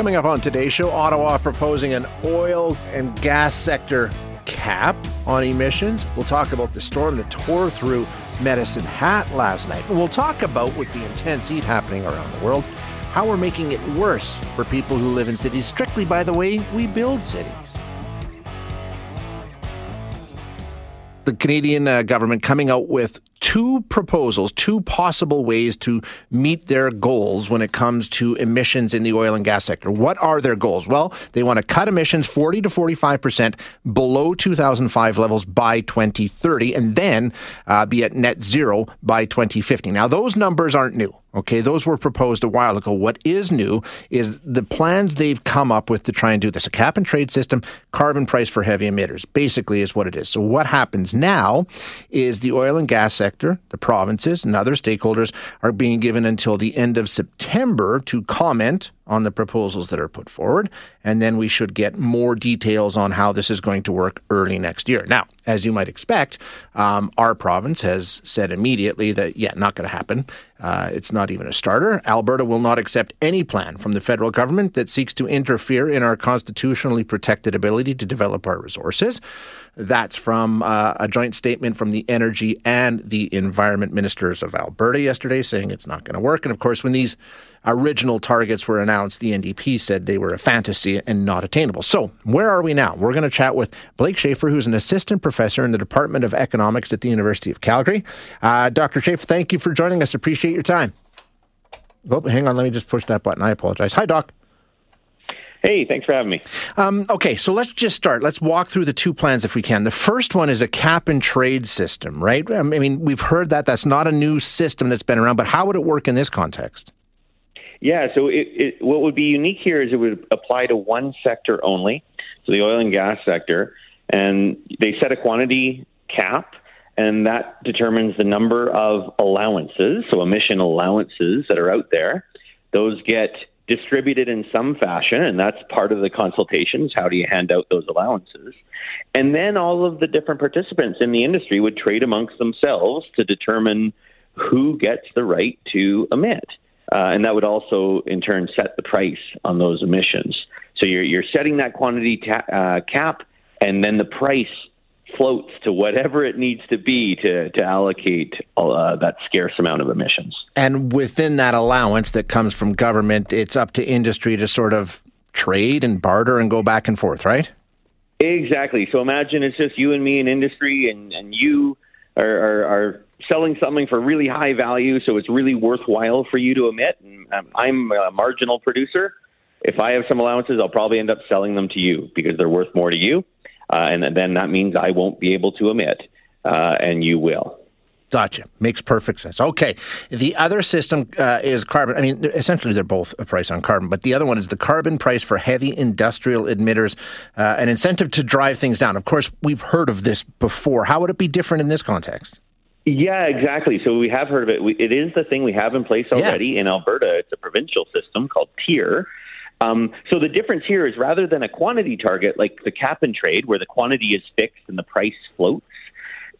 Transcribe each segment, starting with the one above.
Coming up on today's show, Ottawa proposing an oil and gas sector cap on emissions. We'll talk about the storm that tore through Medicine Hat last night. We'll talk about, with the intense heat happening around the world, how we're making it worse for people who live in cities strictly by the way we build cities. The Canadian uh, government coming out with two proposals, two possible ways to meet their goals when it comes to emissions in the oil and gas sector. What are their goals? Well, they want to cut emissions 40 to 45% below 2005 levels by 2030 and then uh, be at net zero by 2050. Now, those numbers aren't new. Okay, those were proposed a while ago. What is new is the plans they've come up with to try and do this. A cap and trade system, carbon price for heavy emitters, basically is what it is. So what happens now is the oil and gas sector, the provinces, and other stakeholders are being given until the end of September to comment on the proposals that are put forward, and then we should get more details on how this is going to work early next year. Now, as you might expect, um, our province has said immediately that, yeah, not going to happen. Uh, it's not even a starter. Alberta will not accept any plan from the federal government that seeks to interfere in our constitutionally protected ability to develop our resources. That's from uh, a joint statement from the energy and the environment ministers of Alberta yesterday, saying it's not going to work. And of course, when these original targets were announced, the NDP said they were a fantasy and not attainable. So, where are we now? We're going to chat with Blake Shaffer, who's an assistant professor in the Department of Economics at the University of Calgary. Uh, Dr. Shaffer, thank you for joining us. Appreciate your time. Oh, hang on. Let me just push that button. I apologize. Hi, Doc. Hey, thanks for having me. Um, okay, so let's just start. Let's walk through the two plans if we can. The first one is a cap and trade system, right? I mean, we've heard that. That's not a new system that's been around, but how would it work in this context? Yeah, so it, it, what would be unique here is it would apply to one sector only, so the oil and gas sector, and they set a quantity cap, and that determines the number of allowances, so emission allowances that are out there. Those get distributed in some fashion, and that's part of the consultations. How do you hand out those allowances? And then all of the different participants in the industry would trade amongst themselves to determine who gets the right to emit. Uh, and that would also, in turn, set the price on those emissions. So you're, you're setting that quantity ta- uh, cap, and then the price floats to whatever it needs to be to, to allocate uh, that scarce amount of emissions. And within that allowance that comes from government, it's up to industry to sort of trade and barter and go back and forth, right? Exactly. So imagine it's just you and me in industry, and, and you are, are, are selling something for really high value, so it's really worthwhile for you to emit. And um, I'm a marginal producer. If I have some allowances, I'll probably end up selling them to you because they're worth more to you uh, and then that means I won't be able to emit, uh, and you will. Gotcha. Makes perfect sense. Okay. The other system uh, is carbon. I mean, essentially, they're both a price on carbon, but the other one is the carbon price for heavy industrial emitters, uh, an incentive to drive things down. Of course, we've heard of this before. How would it be different in this context? Yeah, exactly. So we have heard of it. We, it is the thing we have in place already yeah. in Alberta. It's a provincial system called TIER. Um, so the difference here is rather than a quantity target like the cap and trade, where the quantity is fixed and the price floats,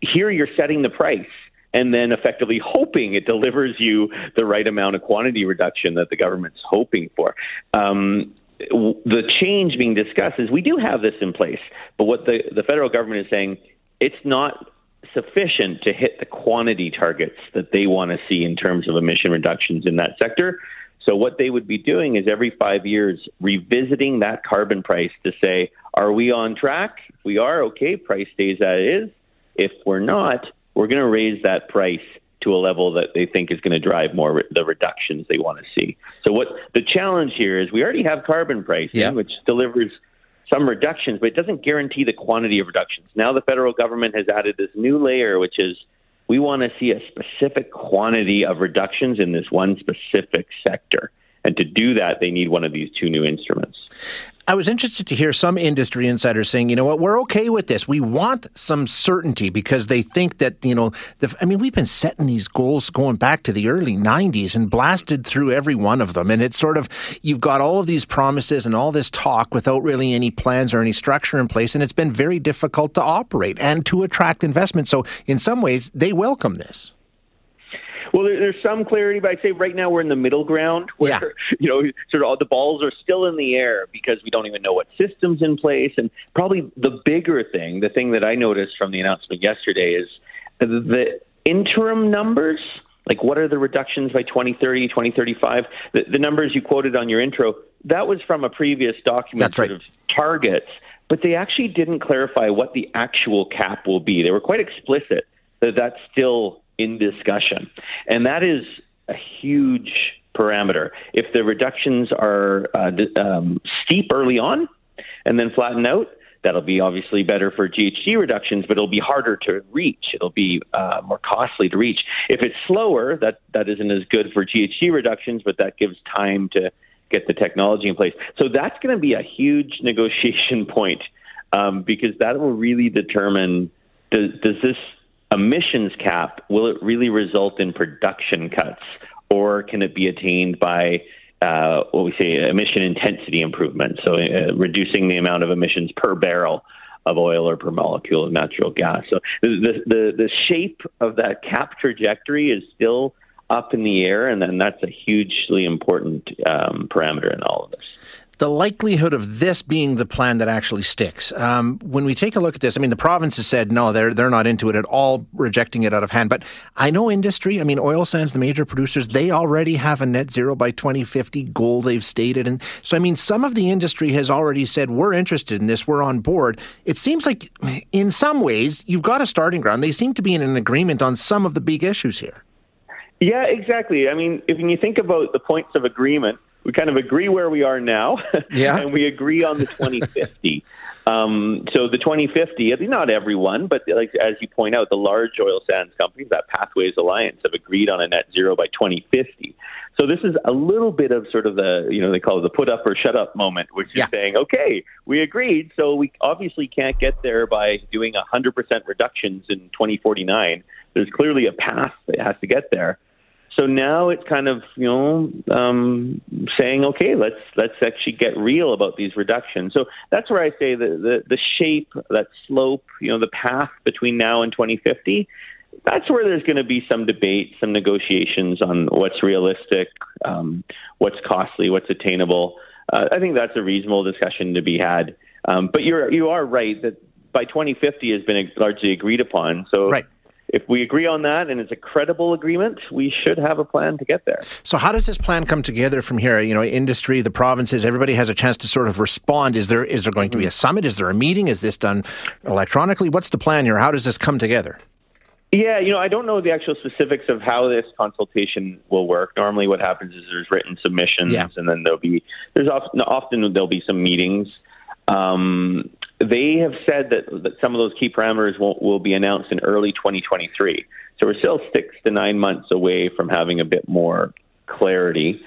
here you're setting the price and then effectively hoping it delivers you the right amount of quantity reduction that the government's hoping for. Um, the change being discussed is we do have this in place, but what the, the federal government is saying, it's not sufficient to hit the quantity targets that they want to see in terms of emission reductions in that sector. So what they would be doing is every five years revisiting that carbon price to say, are we on track? If we are, okay, price stays as it is. If we're not, we're going to raise that price to a level that they think is going to drive more re- the reductions they want to see. So what the challenge here is we already have carbon pricing, yeah. which delivers some reductions, but it doesn't guarantee the quantity of reductions. Now the federal government has added this new layer, which is we want to see a specific quantity of reductions in this one specific sector. And to do that, they need one of these two new instruments. I was interested to hear some industry insiders saying, you know what, we're okay with this. We want some certainty because they think that, you know, the, I mean, we've been setting these goals going back to the early 90s and blasted through every one of them. And it's sort of, you've got all of these promises and all this talk without really any plans or any structure in place. And it's been very difficult to operate and to attract investment. So in some ways, they welcome this. Well, there's some clarity, but I'd say right now we're in the middle ground where, yeah. you know, sort of all the balls are still in the air because we don't even know what system's in place. And probably the bigger thing, the thing that I noticed from the announcement yesterday is the interim numbers. Like, what are the reductions by 2030, 2035? The, the numbers you quoted on your intro, that was from a previous document That's right. sort of targets, but they actually didn't clarify what the actual cap will be. They were quite explicit that that's still in discussion. And that is a huge parameter. If the reductions are uh, um, steep early on and then flatten out, that'll be obviously better for GHG reductions, but it'll be harder to reach. It'll be uh, more costly to reach. If it's slower, that, that isn't as good for GHG reductions, but that gives time to get the technology in place. So that's going to be a huge negotiation point um, because that will really determine does, does this emissions cap, will it really result in production cuts, or can it be attained by uh, what we say emission intensity improvement, so uh, reducing the amount of emissions per barrel of oil or per molecule of natural gas. So the the, the shape of that cap trajectory is still up in the air, and then that's a hugely important um, parameter in all of this the likelihood of this being the plan that actually sticks. Um, when we take a look at this, I mean, the province has said no, they're they're not into it at all, rejecting it out of hand. But I know industry. I mean, oil sands, the major producers, they already have a net zero by 2050 goal they've stated, and so I mean, some of the industry has already said we're interested in this, we're on board. It seems like, in some ways, you've got a starting ground. They seem to be in an agreement on some of the big issues here. Yeah, exactly. I mean, if you think about the points of agreement, we kind of agree where we are now, yeah. and we agree on the 2050. um, so the 2050, not everyone, but like as you point out, the large oil sands companies, that Pathways Alliance, have agreed on a net zero by 2050. So this is a little bit of sort of the, you know, they call it the put up or shut up moment, which yeah. is saying, okay, we agreed, so we obviously can't get there by doing 100% reductions in 2049. There's clearly a path that has to get there. So now it's kind of you know um, saying okay, let's let's actually get real about these reductions. So that's where I say the, the the shape, that slope, you know, the path between now and 2050. That's where there's going to be some debate, some negotiations on what's realistic, um, what's costly, what's attainable. Uh, I think that's a reasonable discussion to be had. Um, but you're you are right that by 2050 has been largely agreed upon. So right if we agree on that and it's a credible agreement, we should have a plan to get there. So, how does this plan come together from here? You know, industry, the provinces, everybody has a chance to sort of respond. Is there is there going to be a summit? Is there a meeting? Is this done electronically? What's the plan here? How does this come together? Yeah, you know, I don't know the actual specifics of how this consultation will work. Normally, what happens is there's written submissions, yeah. and then there'll be there's often often there'll be some meetings. Um, they have said that, that some of those key parameters will, will be announced in early 2023. So we're still six to nine months away from having a bit more clarity.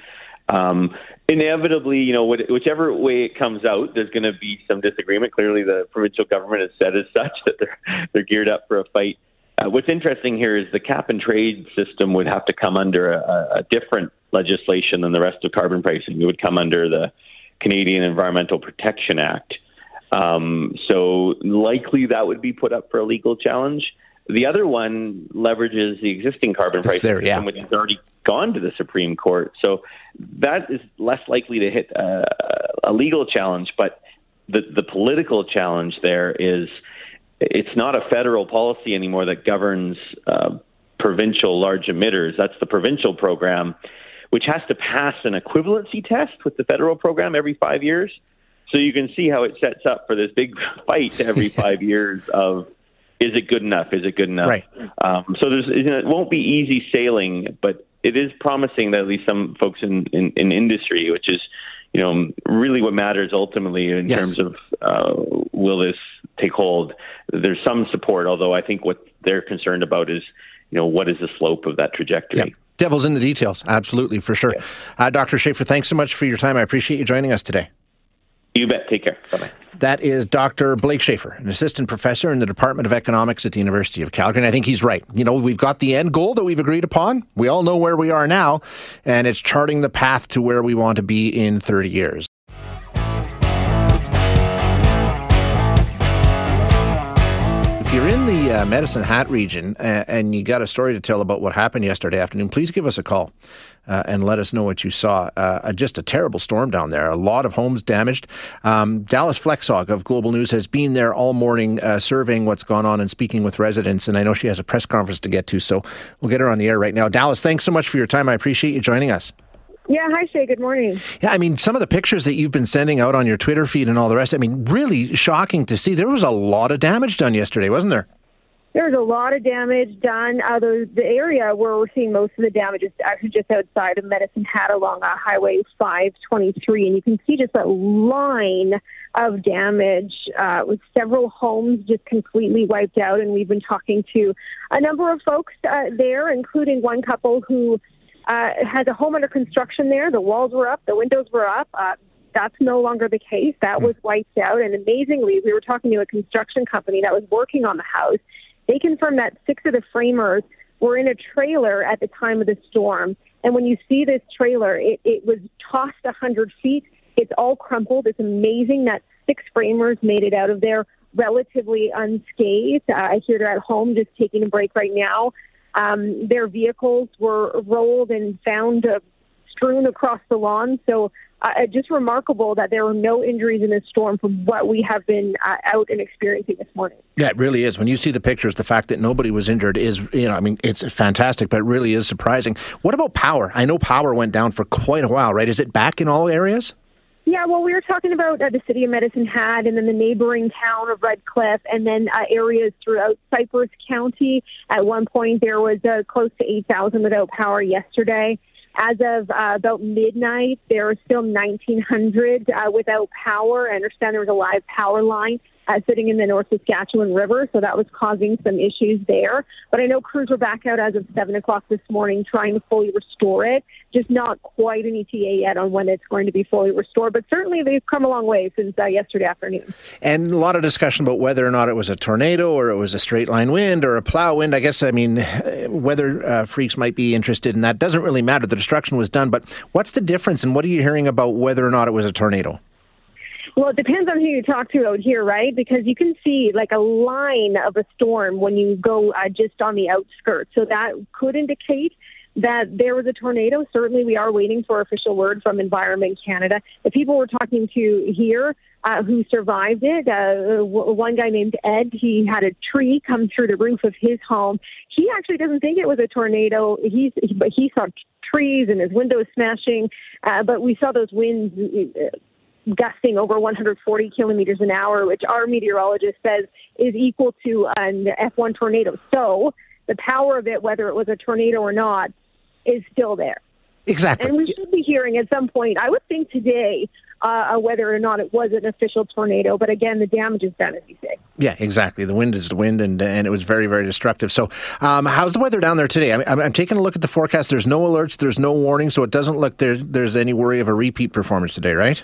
Um, inevitably, you know, whichever way it comes out, there's going to be some disagreement. Clearly, the provincial government has said as such that they're they're geared up for a fight. Uh, what's interesting here is the cap and trade system would have to come under a, a different legislation than the rest of carbon pricing. It would come under the Canadian Environmental Protection Act. Um, so likely that would be put up for a legal challenge. The other one leverages the existing carbon price there, system, yeah. which has already gone to the Supreme Court. So that is less likely to hit a, a legal challenge. But the the political challenge there is it's not a federal policy anymore that governs uh, provincial large emitters. That's the provincial program, which has to pass an equivalency test with the federal program every five years. So you can see how it sets up for this big fight every five years of is it good enough? Is it good enough? Right. Um, so there's you know, it won't be easy sailing, but it is promising that at least some folks in, in, in industry, which is you know really what matters ultimately in yes. terms of uh, will this take hold. There's some support, although I think what they're concerned about is you know what is the slope of that trajectory. Yep. Devil's in the details, absolutely for sure. Yeah. Uh, Dr. Shaffer, thanks so much for your time. I appreciate you joining us today. You bet. Take care. Bye bye. That is Dr. Blake Shaffer, an assistant professor in the Department of Economics at the University of Calgary. And I think he's right. You know, we've got the end goal that we've agreed upon. We all know where we are now, and it's charting the path to where we want to be in 30 years. In the uh, Medicine Hat region uh, and you got a story to tell about what happened yesterday afternoon, please give us a call. Uh, and let us know what you saw. Uh, just a terrible storm down there. A lot of homes damaged. Um, Dallas Flexhaug of Global News has been there all morning uh, surveying what's gone on and speaking with residents. And I know she has a press conference to get to, so we'll get her on the air right now. Dallas, thanks so much for your time. I appreciate you joining us. Yeah, hi Shay. Good morning. Yeah, I mean, some of the pictures that you've been sending out on your Twitter feed and all the rest. I mean, really shocking to see. There was a lot of damage done yesterday, wasn't there? There was a lot of damage done. Uh, the, the area where we're seeing most of the damage is actually just outside of Medicine Hat along uh, Highway 523, and you can see just a line of damage uh, with several homes just completely wiped out. And we've been talking to a number of folks uh, there, including one couple who uh, has a home under construction there. The walls were up, the windows were up. Uh, that's no longer the case. That was wiped out. And amazingly, we were talking to a construction company that was working on the house. They confirmed that six of the framers were in a trailer at the time of the storm. And when you see this trailer, it, it was tossed a 100 feet. It's all crumpled. It's amazing that six framers made it out of there relatively unscathed. Uh, I hear they're at home just taking a break right now. Um, their vehicles were rolled and found uh, strewn across the lawn. So uh, just remarkable that there were no injuries in this storm from what we have been uh, out and experiencing this morning. Yeah, it really is. When you see the pictures, the fact that nobody was injured is, you know, I mean, it's fantastic, but it really is surprising. What about power? I know power went down for quite a while, right? Is it back in all areas? Yeah, well, we were talking about uh, the city of Medicine Hat and then the neighboring town of Redcliff and then uh, areas throughout Cypress County. At one point, there was uh, close to 8,000 without power yesterday. As of uh, about midnight, there were still 1,900 uh, without power. I understand there was a live power line uh, sitting in the North Saskatchewan River, so that was causing some issues there. But I know crews were back out as of 7 o'clock this morning trying to fully restore it. Just not quite an ETA yet on when it's going to be fully restored, but certainly they've come a long way since uh, yesterday afternoon. And a lot of discussion about whether or not it was a tornado or it was a straight line wind or a plow wind. I guess, I mean, weather uh, freaks might be interested in that. Doesn't really matter. The destruction was done, but what's the difference and what are you hearing about whether or not it was a tornado? Well, it depends on who you talk to out here, right? Because you can see like a line of a storm when you go uh, just on the outskirts. So that could indicate that there was a tornado. Certainly, we are waiting for official word from Environment Canada. The people we're talking to here uh, who survived it, uh, w- one guy named Ed, he had a tree come through the roof of his home. He actually doesn't think it was a tornado. He's, but he saw trees and his windows smashing. Uh, but we saw those winds uh, gusting over 140 kilometers an hour, which our meteorologist says is equal to an F1 tornado. So the power of it, whether it was a tornado or not, is still there. Exactly. And we should be hearing at some point, I would think today, uh, whether or not it was an official tornado. But again, the damage is done, as you say. Yeah, exactly. The wind is the wind, and and it was very, very destructive. So, um, how's the weather down there today? I'm, I'm, taking a look at the forecast. There's no alerts, there's no warning, so it doesn't look there's there's any worry of a repeat performance today, right?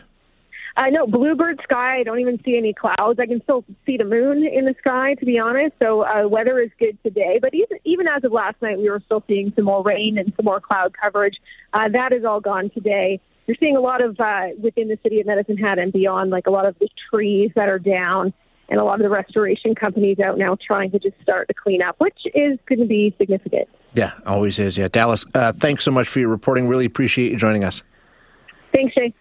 Uh, no, bluebird sky. I don't even see any clouds. I can still see the moon in the sky, to be honest. So uh, weather is good today. But even even as of last night, we were still seeing some more rain and some more cloud coverage. Uh, that is all gone today. You're seeing a lot of uh, within the city of Medicine Hat and beyond, like a lot of the trees that are down, and a lot of the restoration companies out now trying to just start to clean up, which is going to be significant. Yeah, always is. Yeah, Dallas. Uh, thanks so much for your reporting. Really appreciate you joining us. Thanks, Shay.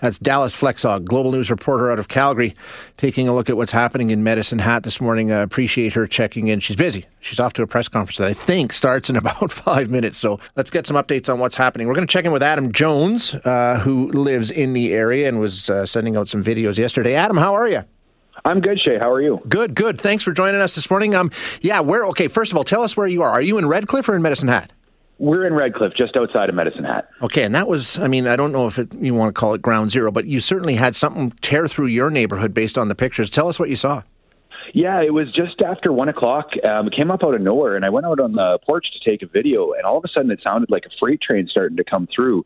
That's Dallas Flexhaug, global news reporter out of Calgary, taking a look at what's happening in Medicine Hat this morning. I appreciate her checking in. She's busy. She's off to a press conference that I think starts in about five minutes. So let's get some updates on what's happening. We're going to check in with Adam Jones, uh, who lives in the area and was uh, sending out some videos yesterday. Adam, how are you? I'm good, Shay. How are you? Good, good. Thanks for joining us this morning. Um, yeah, where? Okay, first of all, tell us where you are. Are you in Redcliff or in Medicine Hat? We're in Redcliff, just outside of Medicine Hat. Okay, and that was, I mean, I don't know if it, you want to call it ground zero, but you certainly had something tear through your neighborhood based on the pictures. Tell us what you saw. Yeah, it was just after one o'clock. Um, it came up out of nowhere, and I went out on the porch to take a video, and all of a sudden it sounded like a freight train starting to come through.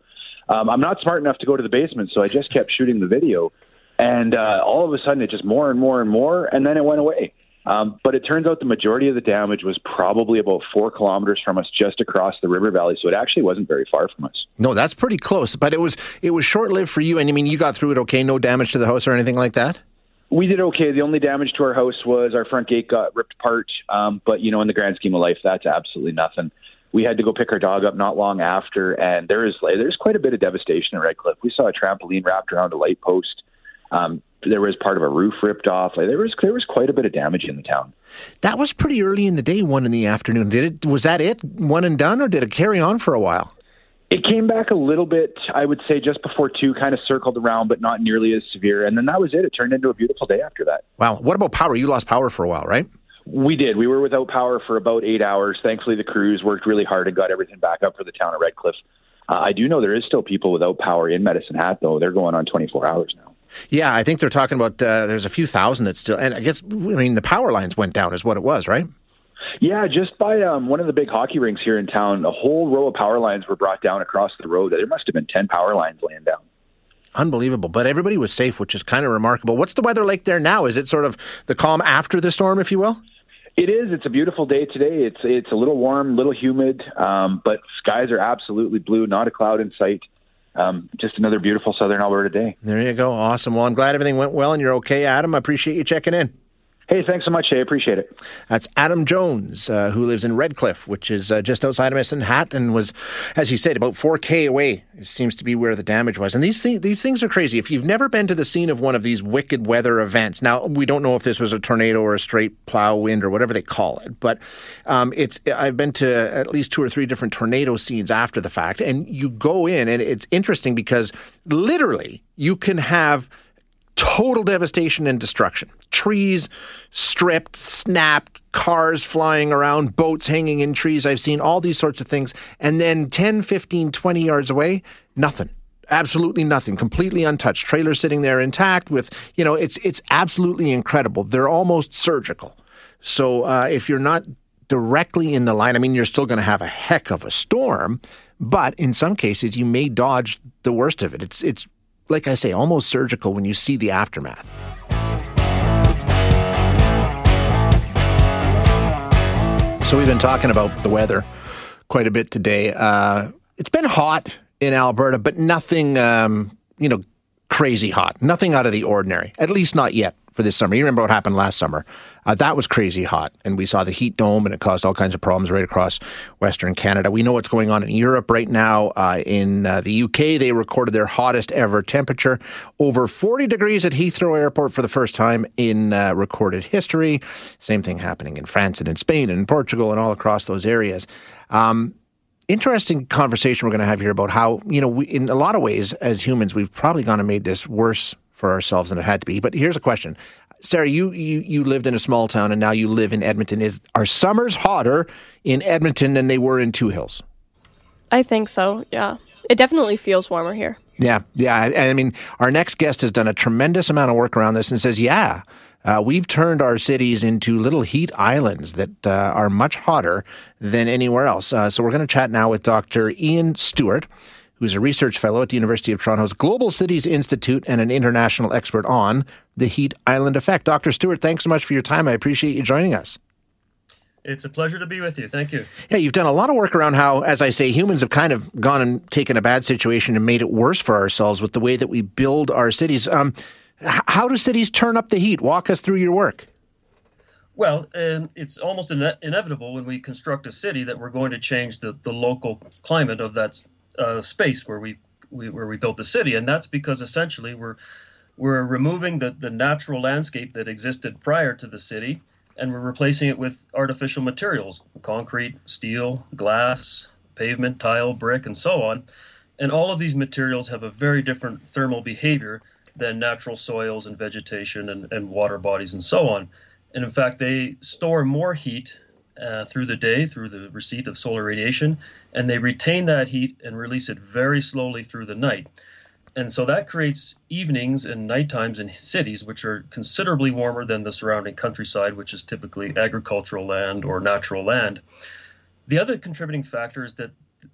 Um, I'm not smart enough to go to the basement, so I just kept shooting the video, and uh, all of a sudden it just more and more and more, and then it went away. Um, but it turns out the majority of the damage was probably about four kilometers from us, just across the river valley. So it actually wasn't very far from us. No, that's pretty close. But it was it was short lived for you. And I mean, you got through it okay. No damage to the house or anything like that. We did okay. The only damage to our house was our front gate got ripped apart. Um, but you know, in the grand scheme of life, that's absolutely nothing. We had to go pick our dog up not long after, and there is there's quite a bit of devastation in Redcliff. We saw a trampoline wrapped around a light post. Um, there was part of a roof ripped off. Like, there was there was quite a bit of damage in the town. That was pretty early in the day, one in the afternoon. Did it? Was that it? One and done, or did it carry on for a while? It came back a little bit, I would say, just before two, kind of circled around, but not nearly as severe. And then that was it. It turned into a beautiful day after that. Wow. What about power? You lost power for a while, right? We did. We were without power for about eight hours. Thankfully, the crews worked really hard and got everything back up for the town of Redcliff. Uh, I do know there is still people without power in Medicine Hat, though. They're going on 24 hours now. Yeah, I think they're talking about uh, there's a few thousand that still, and I guess, I mean, the power lines went down, is what it was, right? Yeah, just by um, one of the big hockey rinks here in town, a whole row of power lines were brought down across the road. There must have been 10 power lines laying down. Unbelievable. But everybody was safe, which is kind of remarkable. What's the weather like there now? Is it sort of the calm after the storm, if you will? It is. It's a beautiful day today. It's it's a little warm, a little humid, um, but skies are absolutely blue. Not a cloud in sight. Um, just another beautiful southern Alberta day. There you go. Awesome. Well, I'm glad everything went well and you're okay, Adam. I appreciate you checking in. Hey, thanks so much, Shay. Appreciate it. That's Adam Jones, uh, who lives in Redcliff, which is uh, just outside of Medicine Hat, and was, as he said, about 4K away. It seems to be where the damage was. And these things, these things are crazy. If you've never been to the scene of one of these wicked weather events, now we don't know if this was a tornado or a straight plow wind or whatever they call it, but um, it's. I've been to at least two or three different tornado scenes after the fact, and you go in, and it's interesting because literally you can have total devastation and destruction. Trees stripped, snapped, cars flying around, boats hanging in trees. I've seen all these sorts of things. And then 10, 15, 20 yards away, nothing. Absolutely nothing, completely untouched. Trailers sitting there intact with, you know, it's it's absolutely incredible. They're almost surgical. So uh, if you're not directly in the line, I mean, you're still going to have a heck of a storm, but in some cases, you may dodge the worst of it. It's it's like I say, almost surgical when you see the aftermath. So we've been talking about the weather quite a bit today. Uh, it's been hot in Alberta, but nothing, um, you know, crazy hot. Nothing out of the ordinary. At least not yet for this summer. You remember what happened last summer? Uh, that was crazy hot, and we saw the heat dome, and it caused all kinds of problems right across Western Canada. We know what's going on in Europe right now. Uh, in uh, the UK, they recorded their hottest ever temperature, over 40 degrees at Heathrow Airport for the first time in uh, recorded history. Same thing happening in France and in Spain and in Portugal and all across those areas. Um, interesting conversation we're going to have here about how you know we, in a lot of ways as humans we've probably gone and made this worse for ourselves than it had to be. But here's a question. Sarah, you, you you lived in a small town and now you live in Edmonton. Is are summers hotter in Edmonton than they were in Two Hills? I think so. Yeah, it definitely feels warmer here. Yeah, yeah. I, I mean, our next guest has done a tremendous amount of work around this and says, yeah, uh, we've turned our cities into little heat islands that uh, are much hotter than anywhere else. Uh, so we're going to chat now with Dr. Ian Stewart who's a research fellow at the University of Toronto's Global Cities Institute and an international expert on the heat island effect. Dr. Stewart, thanks so much for your time. I appreciate you joining us. It's a pleasure to be with you. Thank you. Yeah, you've done a lot of work around how, as I say, humans have kind of gone and taken a bad situation and made it worse for ourselves with the way that we build our cities. Um, how do cities turn up the heat? Walk us through your work. Well, um, it's almost ine- inevitable when we construct a city that we're going to change the, the local climate of that uh, space where we, we where we built the city, and that's because essentially we're we're removing the, the natural landscape that existed prior to the city, and we're replacing it with artificial materials: concrete, steel, glass, pavement, tile, brick, and so on. And all of these materials have a very different thermal behavior than natural soils and vegetation and, and water bodies and so on. And in fact, they store more heat uh, through the day through the receipt of solar radiation, and they retain that heat and release it very slowly through the night. And so that creates evenings and night times in cities which are considerably warmer than the surrounding countryside, which is typically agricultural land or natural land. The other contributing factor is that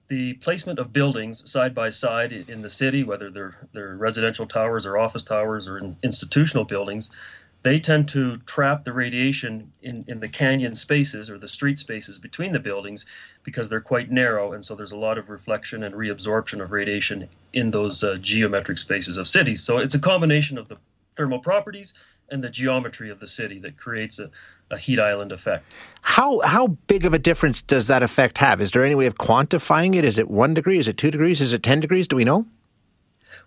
the placement of buildings side by side in the city, whether they're, they're residential towers or office towers or in institutional buildings, they tend to trap the radiation in, in the canyon spaces or the street spaces between the buildings because they're quite narrow. And so there's a lot of reflection and reabsorption of radiation in those uh, geometric spaces of cities. So it's a combination of the thermal properties and the geometry of the city that creates a, a heat island effect. How how big of a difference does that effect have? Is there any way of quantifying it? Is it one degree? Is it two degrees? Is it ten degrees? Do we know?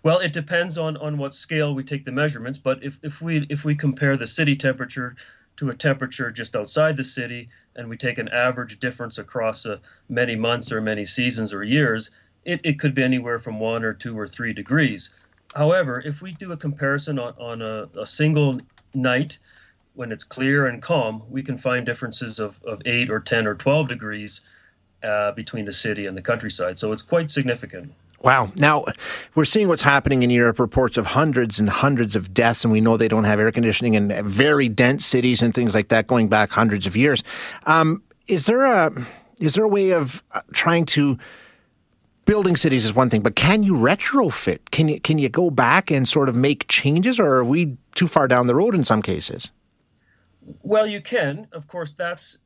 Well, it depends on, on what scale we take the measurements. But if, if we if we compare the city temperature to a temperature just outside the city, and we take an average difference across uh, many months or many seasons or years, it, it could be anywhere from one or two or three degrees. However, if we do a comparison on, on a, a single night when it's clear and calm, we can find differences of, of 8 or 10 or 12 degrees uh, between the city and the countryside. So it's quite significant. Wow. Now, we're seeing what's happening in Europe, reports of hundreds and hundreds of deaths, and we know they don't have air conditioning in very dense cities and things like that going back hundreds of years. Um, is there a is there a way of uh, trying to building cities is one thing, but can you retrofit? Can you can you go back and sort of make changes, or are we too far down the road in some cases? Well, you can. Of course, that's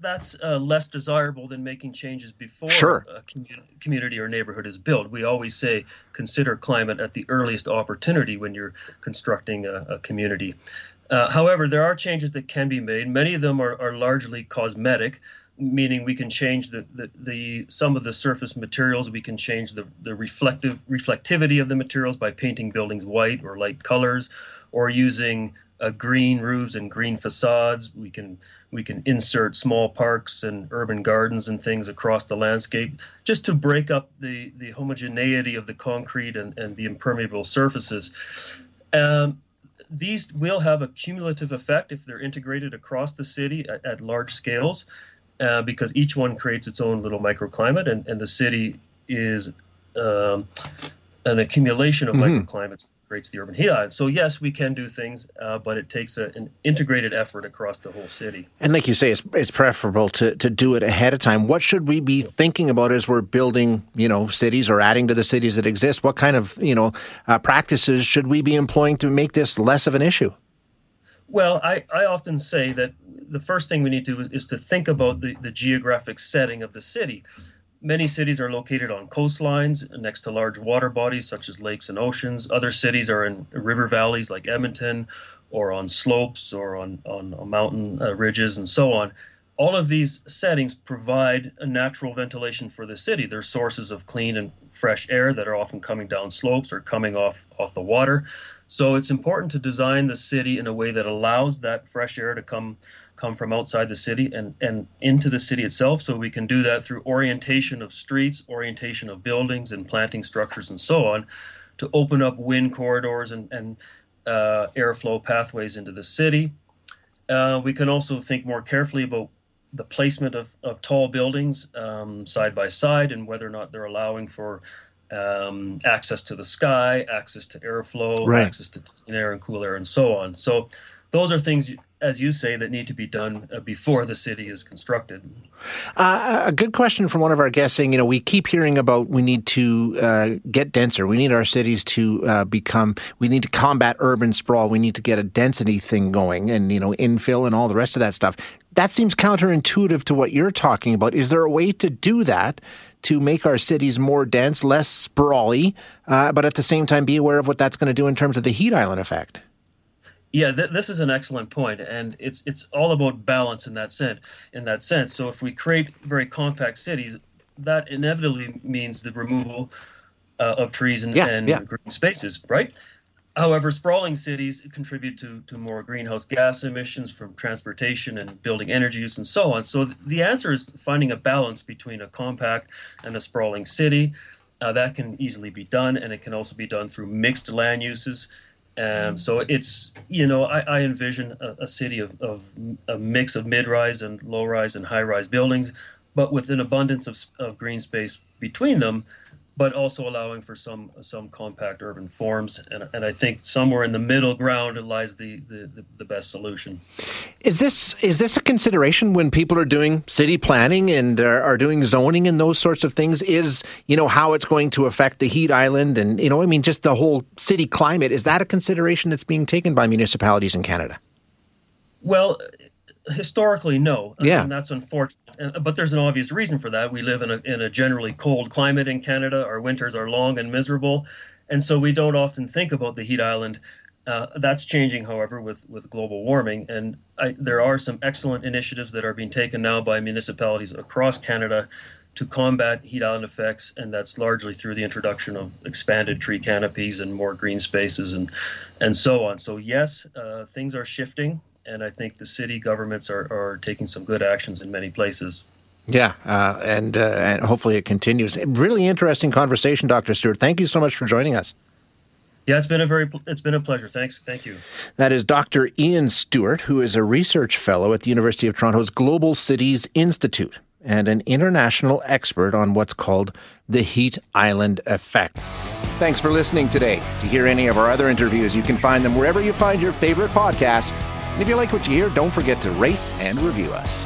that's uh, less desirable than making changes before sure. a community or neighborhood is built. We always say consider climate at the earliest opportunity when you're constructing a, a community. Uh, however, there are changes that can be made. Many of them are, are largely cosmetic meaning we can change the, the, the, some of the surface materials. We can change the, the reflective reflectivity of the materials by painting buildings white or light colors or using uh, green roofs and green facades. We can we can insert small parks and urban gardens and things across the landscape just to break up the the homogeneity of the concrete and, and the impermeable surfaces. Um, these will have a cumulative effect if they're integrated across the city at, at large scales uh, because each one creates its own little microclimate, and, and the city is um, an accumulation of mm-hmm. microclimates creates the urban heat island. So yes, we can do things, uh, but it takes a, an integrated effort across the whole city. And like you say, it's, it's preferable to, to do it ahead of time. What should we be thinking about as we're building, you know, cities or adding to the cities that exist? What kind of, you know, uh, practices should we be employing to make this less of an issue? Well, I, I often say that the first thing we need to do is to think about the, the geographic setting of the city. Many cities are located on coastlines next to large water bodies such as lakes and oceans. Other cities are in river valleys like Edmonton or on slopes or on, on mountain uh, ridges and so on. All of these settings provide a natural ventilation for the city. They're sources of clean and fresh air that are often coming down slopes or coming off, off the water. So it's important to design the city in a way that allows that fresh air to come come from outside the city and, and into the city itself. So we can do that through orientation of streets, orientation of buildings and planting structures and so on to open up wind corridors and, and uh, airflow pathways into the city. Uh, we can also think more carefully about the placement of, of tall buildings um, side by side and whether or not they're allowing for um, access to the sky, access to airflow, right. access to clean air and cool air, and so on. So, those are things, as you say, that need to be done uh, before the city is constructed. Uh, a good question from one of our guests saying, you know, we keep hearing about we need to uh, get denser. We need our cities to uh, become, we need to combat urban sprawl. We need to get a density thing going and, you know, infill and all the rest of that stuff. That seems counterintuitive to what you're talking about. Is there a way to do that to make our cities more dense, less sprawly, uh, but at the same time be aware of what that's going to do in terms of the heat island effect. Yeah, th- this is an excellent point, and it's it's all about balance in that sense. In that sense, so if we create very compact cities, that inevitably means the removal uh, of trees and, yeah, and yeah. green spaces, right? However, sprawling cities contribute to, to more greenhouse gas emissions from transportation and building energy use and so on. So the answer is finding a balance between a compact and a sprawling city. Uh, that can easily be done, and it can also be done through mixed land uses. Um, so it's you know I, I envision a, a, city of, of a mix of mid-rise and low-rise and high-rise buildings, but with an abundance of, of green space between them but also allowing for some some compact urban forms. And, and I think somewhere in the middle ground lies the, the, the, best solution. Is this is this a consideration when people are doing city planning and are, are doing zoning and those sorts of things? Is you know how it's going to affect the heat island and you know I mean just the whole city climate? Is that a consideration that's being taken by municipalities in Canada? Well, historically no. Yeah. and that's unfortunate. But there's an obvious reason for that. We live in a, in a generally cold climate in canada. Our winters are long and miserable. And so we don't often think about the heat island. Uh, that's changing, however, with, with global warming. And I, there are some excellent initiatives that are being taken now by municipalities across Canada to combat heat island effects, and that's largely through the introduction of expanded tree canopies and more green spaces and and so on. So yes, uh, things are shifting, and I think the city governments are, are taking some good actions in many places. Yeah, uh, and uh, and hopefully it continues. Really interesting conversation, Dr. Stewart. Thank you so much for joining us. Yeah, it's been a very it's been a pleasure. Thanks, thank you. That is Dr. Ian Stewart, who is a research fellow at the University of Toronto's Global Cities Institute and an international expert on what's called the heat island effect. Thanks for listening today. To hear any of our other interviews, you can find them wherever you find your favorite podcasts. And if you like what you hear, don't forget to rate and review us.